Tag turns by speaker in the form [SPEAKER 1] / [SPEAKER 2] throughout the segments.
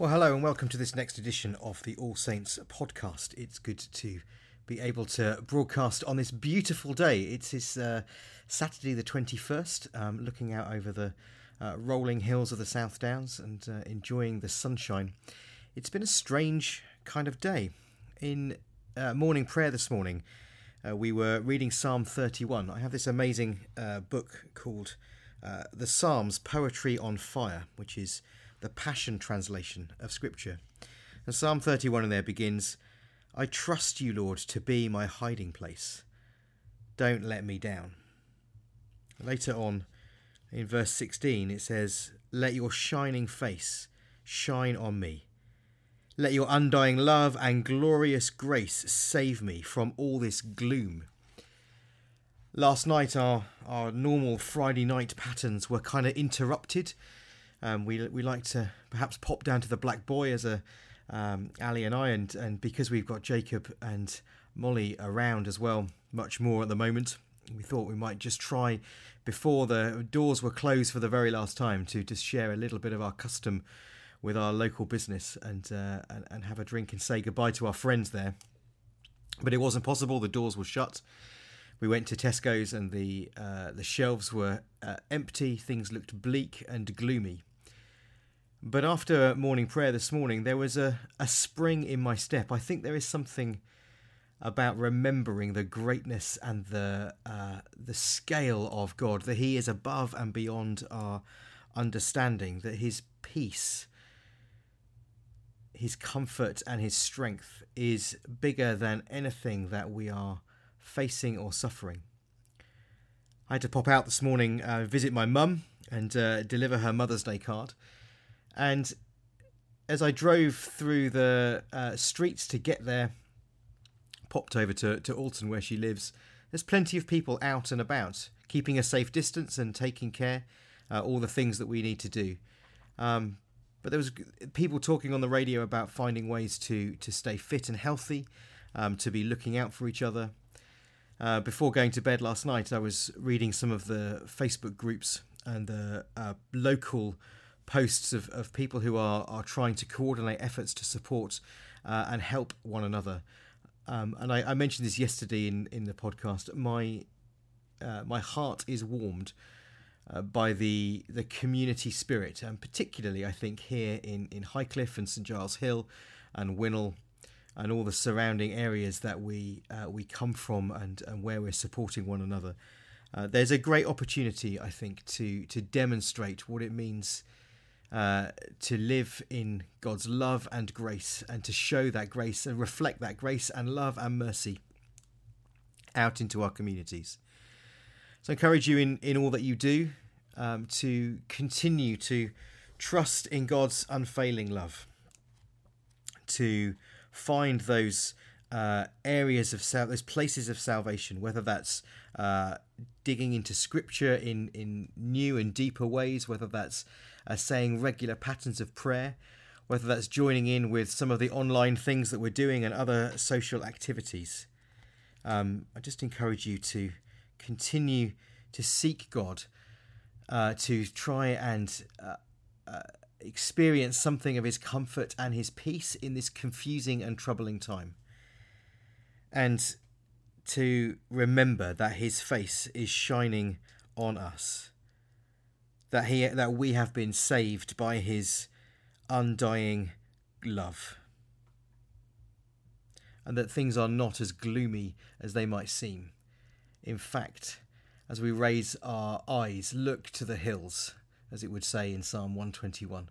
[SPEAKER 1] Well, hello and welcome to this next edition of the All Saints podcast. It's good to be able to broadcast on this beautiful day. It's this uh, Saturday, the 21st, um, looking out over the uh, rolling hills of the South Downs and uh, enjoying the sunshine. It's been a strange kind of day. In uh, morning prayer this morning, uh, we were reading Psalm 31. I have this amazing uh, book called The Psalms Poetry on Fire, which is the Passion translation of Scripture. And Psalm 31 in there begins I trust you, Lord, to be my hiding place. Don't let me down. Later on, in verse 16, it says, Let your shining face shine on me. Let your undying love and glorious grace save me from all this gloom. Last night, our, our normal Friday night patterns were kind of interrupted um, we we like to perhaps pop down to the Black Boy as a um, Ali and I, and and because we've got Jacob and Molly around as well, much more at the moment. We thought we might just try before the doors were closed for the very last time to just share a little bit of our custom with our local business and uh, and, and have a drink and say goodbye to our friends there. But it wasn't possible. The doors were shut. We went to Tesco's and the uh, the shelves were uh, empty. Things looked bleak and gloomy. But after morning prayer this morning, there was a, a spring in my step. I think there is something about remembering the greatness and the uh, the scale of God, that He is above and beyond our understanding, that His peace, His comfort, and His strength is bigger than anything that we are facing or suffering. I had to pop out this morning, uh, visit my mum, and uh, deliver her Mother's Day card. And as I drove through the uh, streets to get there, popped over to, to Alton where she lives, there's plenty of people out and about, keeping a safe distance and taking care, uh, all the things that we need to do. Um, but there was people talking on the radio about finding ways to to stay fit and healthy, um, to be looking out for each other. Uh, before going to bed last night, I was reading some of the Facebook groups and the uh, local posts of, of people who are, are trying to coordinate efforts to support uh, and help one another. Um, and I, I, mentioned this yesterday in, in the podcast. My uh, my heart is warmed uh, by the the community spirit, and particularly I think here in, in Highcliffe and St Giles Hill and Winnall and all the surrounding areas that we uh, we come from and, and where we're supporting one another. Uh, there's a great opportunity, I think, to to demonstrate what it means uh, to live in God's love and grace and to show that grace and reflect that grace and love and mercy out into our communities. So I encourage you in, in all that you do um, to continue to trust in God's unfailing love, to find those uh, areas of sal- those places of salvation, whether that's uh, digging into Scripture in in new and deeper ways, whether that's uh, saying regular patterns of prayer, whether that's joining in with some of the online things that we're doing and other social activities. Um, I just encourage you to continue to seek God, uh, to try and uh, uh, experience something of His comfort and His peace in this confusing and troubling time. And to remember that His face is shining on us. That he that we have been saved by his undying love. And that things are not as gloomy as they might seem. In fact as we raise our eyes look to the hills as it would say in psalm 121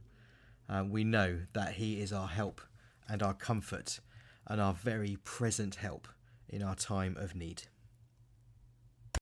[SPEAKER 1] uh, we know that he is our help and our comfort and our very present help in our time of need